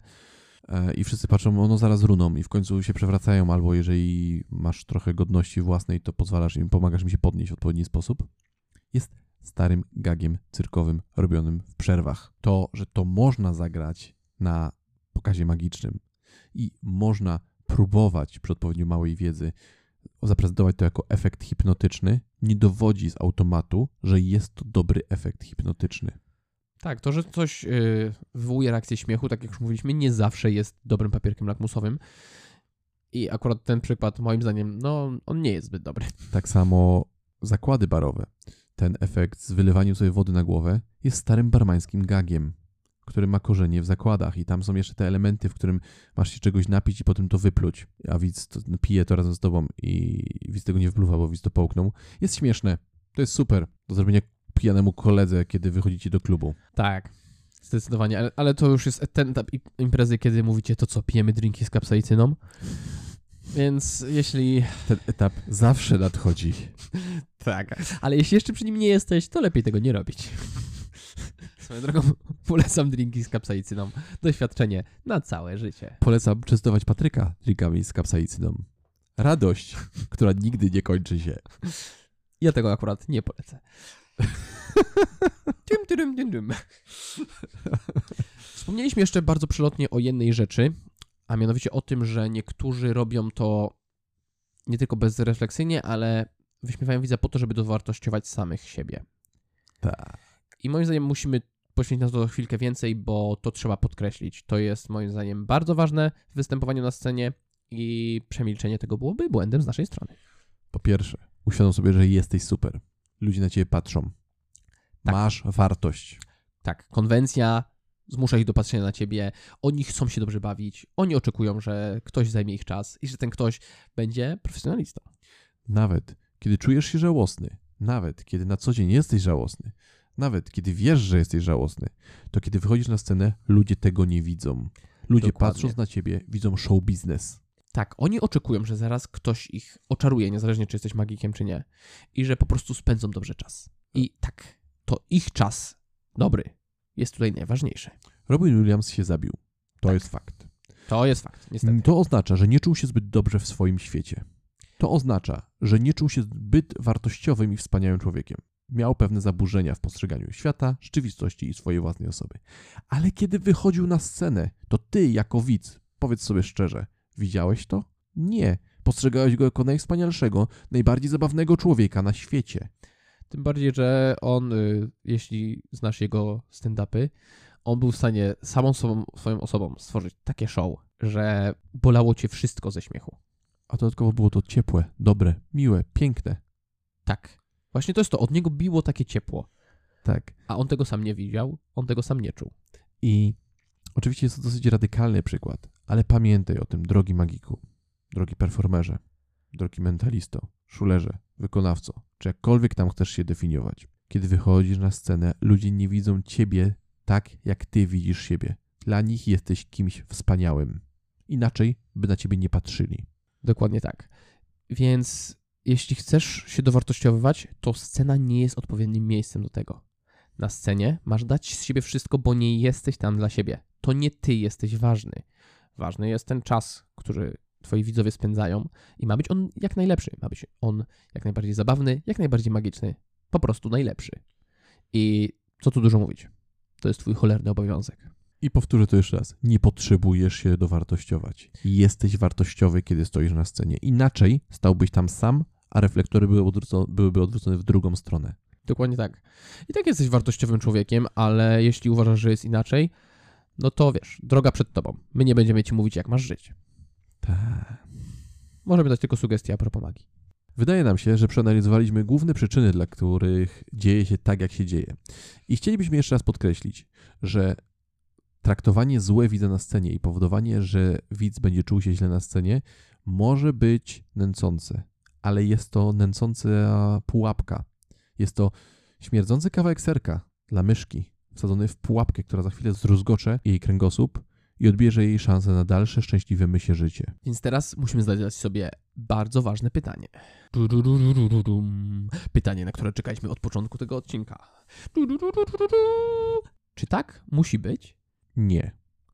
A: E, I wszyscy patrzą, ono zaraz runą i w końcu się przewracają, albo jeżeli masz trochę godności własnej, to pozwalasz im, pomagasz im się podnieść w odpowiedni sposób. Jest starym gagiem cyrkowym robionym w przerwach. To, że to można zagrać na pokazie magicznym i można próbować przy odpowiednio małej wiedzy zaprezentować to jako efekt hipnotyczny, nie dowodzi z automatu, że jest to dobry efekt hipnotyczny.
B: Tak, to, że coś yy, wywołuje reakcję śmiechu, tak jak już mówiliśmy, nie zawsze jest dobrym papierkiem lakmusowym. I akurat ten przykład, moim zdaniem, no, on nie jest zbyt dobry.
A: Tak samo zakłady barowe. Ten efekt z wylewaniem sobie wody na głowę jest starym barmańskim gagiem który ma korzenie w zakładach i tam są jeszcze te elementy, w którym masz się czegoś napić i potem to wypluć, a widz to, pije to razem z tobą i widz tego nie wypluwa, bo widz to połknął. Jest śmieszne. To jest super do zrobienia pijanemu koledze, kiedy wychodzicie do klubu.
B: Tak. Zdecydowanie, ale, ale to już jest ten etap imprezy, kiedy mówicie to co, pijemy drinki z kapsaicyną. Więc jeśli...
A: Ten etap zawsze nadchodzi.
B: tak, ale jeśli jeszcze przy nim nie jesteś, to lepiej tego nie robić. Swoją drogą polecam drinki z kapsaicyną. Doświadczenie na całe życie.
A: Polecam częstować Patryka drinkami z kapsaicyną. Radość, która nigdy nie kończy się.
B: Ja tego akurat nie polecę. Dym, dym, dym, dym. Wspomnieliśmy jeszcze bardzo przelotnie o jednej rzeczy, a mianowicie o tym, że niektórzy robią to nie tylko bezrefleksyjnie, ale wyśmiewają widza po to, żeby dowartościować samych siebie.
A: Tak.
B: I moim zdaniem musimy poświęcić na to chwilkę więcej, bo to trzeba podkreślić. To jest moim zdaniem bardzo ważne w występowaniu na scenie i przemilczenie tego byłoby błędem z naszej strony.
A: Po pierwsze, uświadom sobie, że jesteś super. Ludzie na ciebie patrzą. Tak. Masz wartość.
B: Tak, konwencja zmusza ich do patrzenia na ciebie. Oni chcą się dobrze bawić. Oni oczekują, że ktoś zajmie ich czas i że ten ktoś będzie profesjonalistą.
A: Nawet kiedy czujesz się żałosny, nawet kiedy na co dzień jesteś żałosny, nawet kiedy wiesz, że jesteś żałosny, to kiedy wychodzisz na scenę, ludzie tego nie widzą. Ludzie Dokładnie. patrząc na ciebie, widzą show biznes.
B: Tak, oni oczekują, że zaraz ktoś ich oczaruje, niezależnie czy jesteś magikiem, czy nie. I że po prostu spędzą dobrze czas. I tak, to ich czas dobry jest tutaj najważniejszy.
A: Robin Williams się zabił. To tak. jest fakt.
B: To jest fakt, niestety.
A: To oznacza, że nie czuł się zbyt dobrze w swoim świecie. To oznacza, że nie czuł się zbyt wartościowym i wspaniałym człowiekiem miał pewne zaburzenia w postrzeganiu świata, rzeczywistości i swojej własnej osoby. Ale kiedy wychodził na scenę, to ty, jako widz, powiedz sobie szczerze, widziałeś to? Nie. Postrzegałeś go jako najwspanialszego, najbardziej zabawnego człowieka na świecie.
B: Tym bardziej, że on, y, jeśli znasz jego stand-upy, on był w stanie samą sobą, swoją osobą stworzyć takie show, że bolało cię wszystko ze śmiechu.
A: A dodatkowo było to ciepłe, dobre, miłe, piękne.
B: Tak. Właśnie to jest to, od niego biło takie ciepło.
A: Tak.
B: A on tego sam nie widział, on tego sam nie czuł.
A: I oczywiście jest to dosyć radykalny przykład, ale pamiętaj o tym, drogi magiku, drogi performerze, drogi mentalisto, szulerze, wykonawco, czy jakkolwiek tam chcesz się definiować. Kiedy wychodzisz na scenę, ludzie nie widzą ciebie tak, jak ty widzisz siebie. Dla nich jesteś kimś wspaniałym. Inaczej by na ciebie nie patrzyli.
B: Dokładnie tak. Więc jeśli chcesz się dowartościowywać, to scena nie jest odpowiednim miejscem do tego. Na scenie masz dać z siebie wszystko, bo nie jesteś tam dla siebie. To nie ty jesteś ważny. Ważny jest ten czas, który twoi widzowie spędzają i ma być on jak najlepszy. Ma być on jak najbardziej zabawny, jak najbardziej magiczny. Po prostu najlepszy. I co tu dużo mówić? To jest twój cholerny obowiązek.
A: I powtórzę to jeszcze raz. Nie potrzebujesz się dowartościować. Jesteś wartościowy, kiedy stoisz na scenie. Inaczej stałbyś tam sam, a reflektory były odwrócone, byłyby odwrócone w drugą stronę.
B: Dokładnie tak. I tak jesteś wartościowym człowiekiem, ale jeśli uważasz, że jest inaczej, no to wiesz, droga przed tobą. My nie będziemy ci mówić, jak masz żyć.
A: Tak.
B: Możemy dać tylko sugestie a propos magii.
A: Wydaje nam się, że przeanalizowaliśmy główne przyczyny, dla których dzieje się tak, jak się dzieje. I chcielibyśmy jeszcze raz podkreślić, że traktowanie złe widza na scenie i powodowanie, że widz będzie czuł się źle na scenie, może być nęcące, ale jest to nęcąca pułapka. Jest to śmierdzący kawałek serka dla myszki, wsadzony w pułapkę, która za chwilę zdruzgocze jej kręgosłup i odbierze jej szansę na dalsze szczęśliwe mysie życie.
B: Więc teraz musimy zadać sobie bardzo ważne pytanie. Pytanie, na które czekaliśmy od początku tego odcinka. Czy tak musi być?
A: Nie.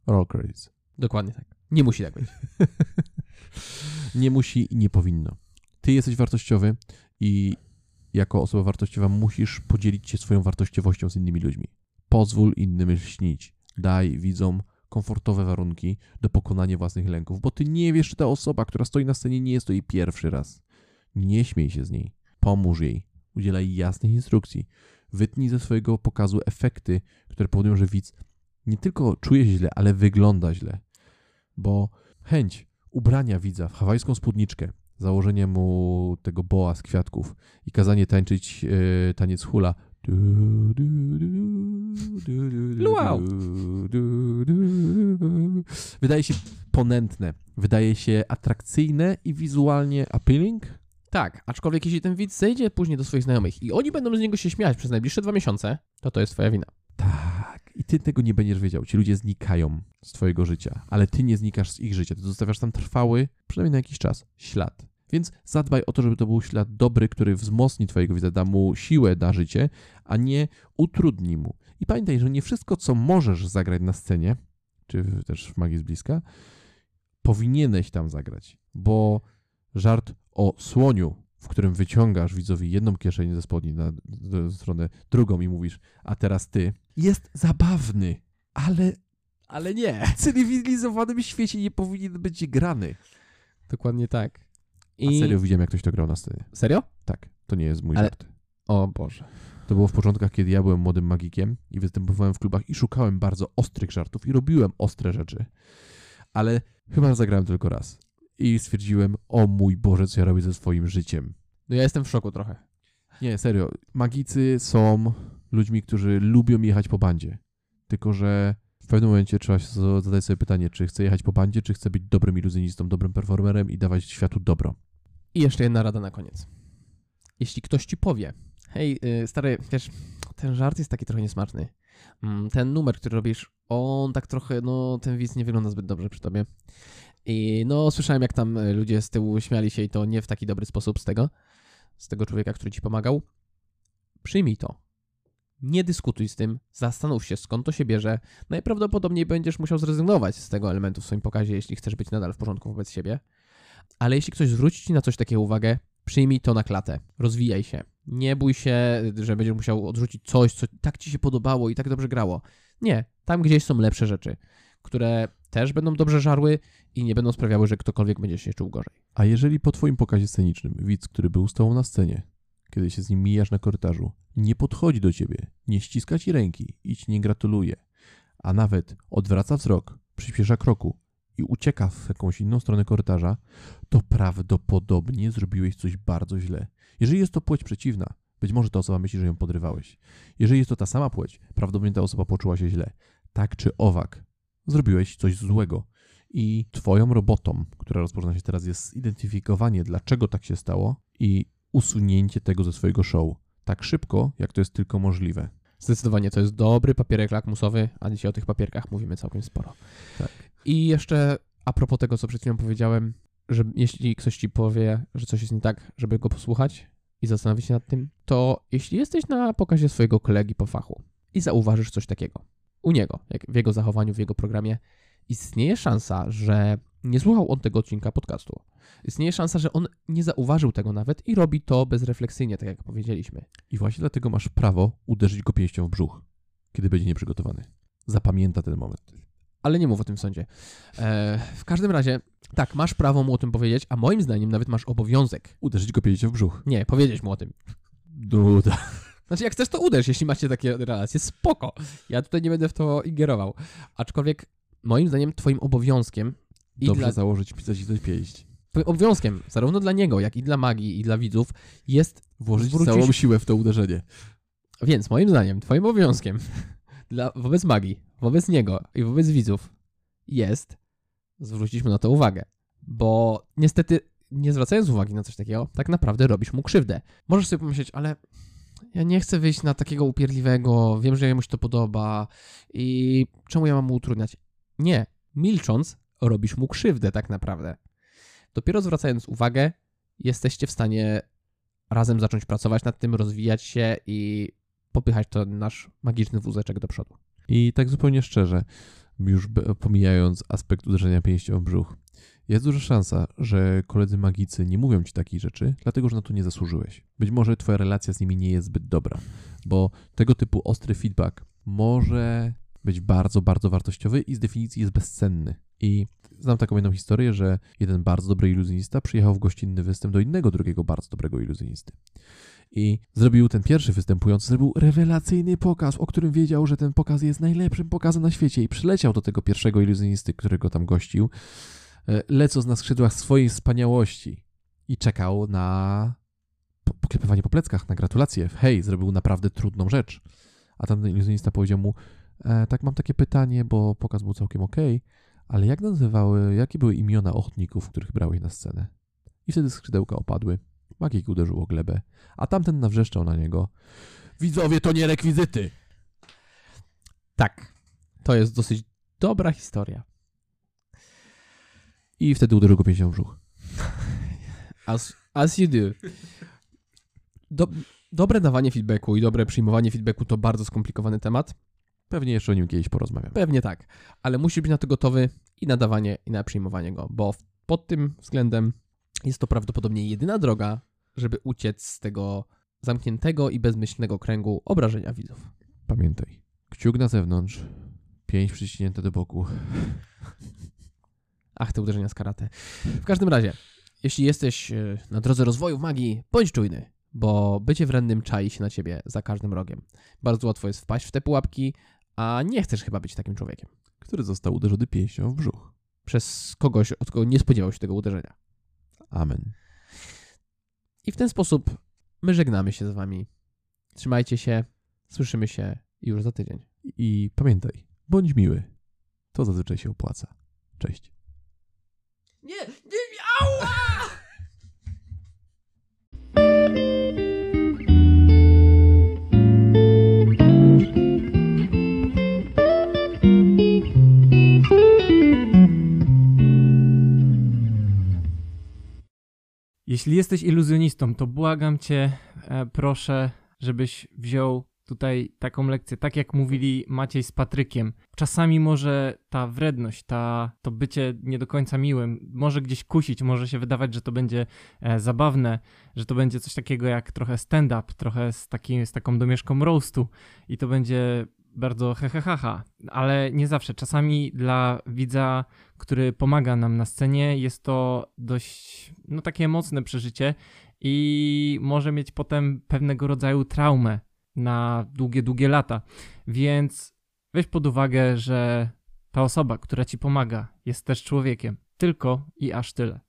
A: Roll credits.
B: Dokładnie tak. Nie musi tak być.
A: Nie musi i nie powinno. Ty jesteś wartościowy i jako osoba wartościowa musisz podzielić się swoją wartościowością z innymi ludźmi. Pozwól innym śnić. Daj widzom komfortowe warunki do pokonania własnych lęków, bo ty nie wiesz, czy ta osoba, która stoi na scenie, nie jest to jej pierwszy raz. Nie śmiej się z niej. Pomóż jej. Udzielaj jasnych instrukcji. Wytnij ze swojego pokazu efekty, które powodują, że widz nie tylko czuje się źle, ale wygląda źle. Bo chęć ubrania widza w hawajską spódniczkę, założenie mu tego boa z kwiatków i kazanie tańczyć e, taniec hula.
B: Luau.
A: Wydaje się ponętne, wydaje się atrakcyjne i wizualnie appealing.
B: Tak, aczkolwiek jeśli ten widz zejdzie później do swoich znajomych i oni będą z niego się śmiać przez najbliższe dwa miesiące, to to jest twoja wina.
A: Tak. I ty tego nie będziesz wiedział. Ci ludzie znikają z twojego życia, ale ty nie znikasz z ich życia. Ty zostawiasz tam trwały, przynajmniej na jakiś czas, ślad. Więc zadbaj o to, żeby to był ślad dobry, który wzmocni twojego widza, da mu siłę na życie, a nie utrudni mu. I pamiętaj, że nie wszystko, co możesz zagrać na scenie, czy też w Magii z Bliska, powinieneś tam zagrać, bo żart o słoniu, w którym wyciągasz widzowi jedną kieszeń ze spodni na stronę drugą i mówisz, a teraz ty, jest zabawny, ale
B: Ale nie.
A: w cywilizowanym świecie nie powinien być grany.
B: Dokładnie tak.
A: A
B: I...
A: serio widziałem, jak ktoś to grał na scenie.
B: Serio?
A: Tak, to nie jest mój
B: Ale-
A: żart.
B: O Boże.
A: To było w początkach, kiedy ja byłem młodym magikiem i występowałem w klubach i szukałem bardzo ostrych żartów i robiłem ostre rzeczy. Ale chyba zagrałem tylko raz. I stwierdziłem, o mój Boże, co ja robię ze swoim życiem.
B: No ja jestem w szoku trochę.
A: Nie, serio. Magicy są ludźmi, którzy lubią jechać po bandzie. Tylko, że w pewnym momencie trzeba zadać sobie pytanie, czy chcę jechać po bandzie, czy chcę być dobrym iluzjonistą, dobrym performerem i dawać światu dobro.
B: I jeszcze jedna rada na koniec. Jeśli ktoś ci powie, hej, y, stary, wiesz, ten żart jest taki trochę niesmaczny. Mm, Ten numer, który robisz, on tak trochę, no, ten widz nie wygląda zbyt dobrze przy tobie. I no, słyszałem, jak tam y, ludzie z tyłu śmiali się i to nie w taki dobry sposób z tego, z tego człowieka, który ci pomagał. Przyjmij to. Nie dyskutuj z tym, zastanów się, skąd to się bierze. Najprawdopodobniej będziesz musiał zrezygnować z tego elementu w swoim pokazie, jeśli chcesz być nadal w porządku wobec siebie. Ale jeśli ktoś zwróci ci na coś takiego uwagę, przyjmij to na klatę. Rozwijaj się. Nie bój się, że będziesz musiał odrzucić coś, co tak ci się podobało i tak dobrze grało. Nie, tam gdzieś są lepsze rzeczy, które też będą dobrze żarły i nie będą sprawiały, że ktokolwiek będzie się czuł gorzej.
A: A jeżeli po twoim pokazie scenicznym widz, który był z tobą na scenie, kiedy się z nim mijasz na korytarzu, nie podchodzi do ciebie, nie ściska ci ręki i ci nie gratuluje, a nawet odwraca wzrok, przyspiesza kroku i ucieka w jakąś inną stronę korytarza, to prawdopodobnie zrobiłeś coś bardzo źle. Jeżeli jest to płeć przeciwna, być może ta osoba myśli, że ją podrywałeś. Jeżeli jest to ta sama płeć, prawdopodobnie ta osoba poczuła się źle. Tak czy owak, zrobiłeś coś złego. I twoją robotą, która rozpoczyna się teraz, jest zidentyfikowanie, dlaczego tak się stało i usunięcie tego ze swojego show. Tak szybko, jak to jest tylko możliwe.
B: Zdecydowanie to jest dobry papierek lakmusowy, a dzisiaj o tych papierkach mówimy całkiem sporo.
A: Tak.
B: I jeszcze a propos tego, co przed chwilą powiedziałem, że jeśli ktoś ci powie, że coś jest nie tak, żeby go posłuchać i zastanowić się nad tym, to jeśli jesteś na pokazie swojego kolegi po fachu i zauważysz coś takiego u niego, jak w jego zachowaniu, w jego programie, istnieje szansa, że nie słuchał on tego odcinka podcastu. Istnieje szansa, że on nie zauważył tego nawet i robi to bezrefleksyjnie, tak jak powiedzieliśmy.
A: I właśnie dlatego masz prawo uderzyć go pięścią w brzuch, kiedy będzie nieprzygotowany. Zapamięta ten moment.
B: Ale nie mów o tym w sądzie. E, w każdym razie, tak, masz prawo mu o tym powiedzieć, a moim zdaniem nawet masz obowiązek.
A: Uderzyć go pięścią w brzuch.
B: Nie, powiedzieć mu o tym.
A: Duda.
B: Znaczy, jak chcesz, to uderz, jeśli macie takie relacje. Spoko. Ja tutaj nie będę w to ingerował. Aczkolwiek, moim zdaniem, twoim obowiązkiem i
A: Dobrze
B: dla,
A: założyć, pisać i coś
B: twoim obowiązkiem, zarówno dla niego, jak i dla magii, i dla widzów, jest
A: Włożyć
B: Zwrócić-
A: całą siłę w to uderzenie.
B: Więc moim zdaniem, twoim obowiązkiem dla, wobec magii, wobec niego i wobec widzów jest zwrócić mu na to uwagę. Bo niestety, nie zwracając uwagi na coś takiego, tak naprawdę robisz mu krzywdę. Możesz sobie pomyśleć, ale ja nie chcę wyjść na takiego upierdliwego, wiem, że jemu się to podoba i czemu ja mam mu utrudniać? Nie. Milcząc, robisz mu krzywdę tak naprawdę. Dopiero zwracając uwagę, jesteście w stanie razem zacząć pracować nad tym, rozwijać się i popychać ten nasz magiczny wózeczek do przodu.
A: I tak zupełnie szczerze, już pomijając aspekt uderzenia pięścią w brzuch, jest duża szansa, że koledzy magicy nie mówią ci takich rzeczy, dlatego że na to nie zasłużyłeś. Być może twoja relacja z nimi nie jest zbyt dobra, bo tego typu ostry feedback może być bardzo, bardzo wartościowy i z definicji jest bezcenny. I znam taką jedną historię, że jeden bardzo dobry iluzjonista przyjechał w gościnny występ do innego drugiego bardzo dobrego iluzjonisty. I zrobił ten pierwszy występujący, zrobił rewelacyjny pokaz, o którym wiedział, że ten pokaz jest najlepszym pokazem na świecie. I przyleciał do tego pierwszego iluzjonisty, którego tam gościł, e, lecąc na skrzydłach swojej wspaniałości. I czekał na po- poklepywanie po pleckach, na gratulacje. Hej, zrobił naprawdę trudną rzecz. A tamten iluzjonista powiedział mu, tak mam takie pytanie, bo pokaz był całkiem okej, ale jak nazywały, jakie były imiona ochotników, których brałeś na scenę? I wtedy skrzydełka opadły. Magik uderzył o glebę, a tamten nawrzeszczał na niego. Widzowie, to nie rekwizyty!
B: Tak. To jest dosyć dobra historia.
A: I wtedy uderzył go pięścią w brzuch.
B: As, as you do. do. Dobre dawanie feedbacku i dobre przyjmowanie feedbacku to bardzo skomplikowany temat.
A: Pewnie jeszcze o nim kiedyś porozmawiamy.
B: Pewnie tak. Ale musisz być na to gotowy i na dawanie, i na przyjmowanie go, bo w- pod tym względem jest to prawdopodobnie jedyna droga, żeby uciec z tego zamkniętego i bezmyślnego kręgu obrażenia widzów.
A: Pamiętaj, kciuk na zewnątrz, pięć przyciśnięte do boku.
B: Ach, te uderzenia z karate. W każdym razie, jeśli jesteś e, na drodze rozwoju magii, bądź czujny, bo bycie wrednym czai się na ciebie za każdym rogiem. Bardzo łatwo jest wpaść w te pułapki, a nie chcesz chyba być takim człowiekiem.
A: Który został uderzony pięścią w brzuch.
B: Przez kogoś, od kogo nie spodziewał się tego uderzenia.
A: Amen.
B: I w ten sposób my żegnamy się z wami. Trzymajcie się, słyszymy się już za tydzień.
A: I pamiętaj, bądź miły. To zazwyczaj się opłaca. Cześć.
B: Nie, nie, ała!
C: Jeśli jesteś iluzjonistą, to błagam cię, e, proszę, żebyś wziął tutaj taką lekcję, tak jak mówili Maciej z Patrykiem. Czasami może ta wredność, ta, to bycie nie do końca miłym, może gdzieś kusić, może się wydawać, że to będzie e, zabawne, że to będzie coś takiego jak trochę stand-up, trochę z, takim, z taką domieszką roastu i to będzie bardzo hehehaha, ale nie zawsze. Czasami dla widza który pomaga nam na scenie. Jest to dość, no takie mocne przeżycie i może mieć potem pewnego rodzaju traumę na długie, długie lata. Więc weź pod uwagę, że ta osoba, która ci pomaga, jest też człowiekiem. Tylko i aż tyle.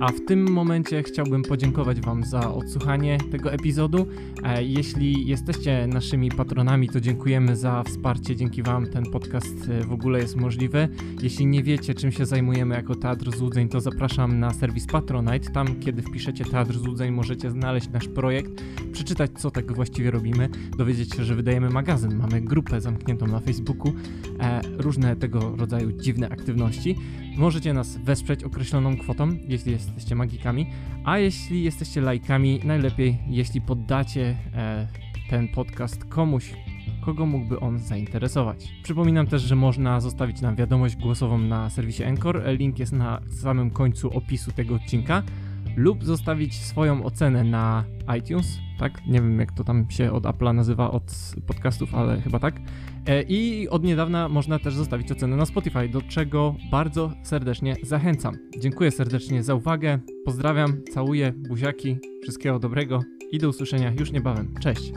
C: A w tym momencie chciałbym podziękować Wam za odsłuchanie tego epizodu. E, Jeśli jesteście naszymi patronami, to dziękujemy za wsparcie. Dzięki Wam ten podcast e, w ogóle jest możliwy. Jeśli nie wiecie, czym się zajmujemy jako Teatr Złudzeń, to zapraszam na serwis Patronite. Tam, kiedy wpiszecie Teatr Złudzeń, możecie znaleźć nasz projekt, przeczytać, co tak właściwie robimy, dowiedzieć się, że wydajemy magazyn, mamy grupę zamkniętą na Facebooku, e, różne tego rodzaju dziwne aktywności. Możecie nas wesprzeć określoną kwotą, jeśli jesteście magikami, a jeśli jesteście lajkami, najlepiej, jeśli poddacie e, ten podcast komuś, kogo mógłby on zainteresować. Przypominam też, że można zostawić nam wiadomość głosową na serwisie Encore. Link jest na samym końcu opisu tego odcinka. Lub zostawić swoją ocenę na iTunes, tak? Nie wiem jak to tam się od Apple'a nazywa, od podcastów, ale chyba tak. E, I od niedawna można też zostawić ocenę na Spotify, do czego bardzo serdecznie zachęcam. Dziękuję serdecznie za uwagę, pozdrawiam, całuję, buziaki, wszystkiego dobrego i do usłyszenia już niebawem. Cześć!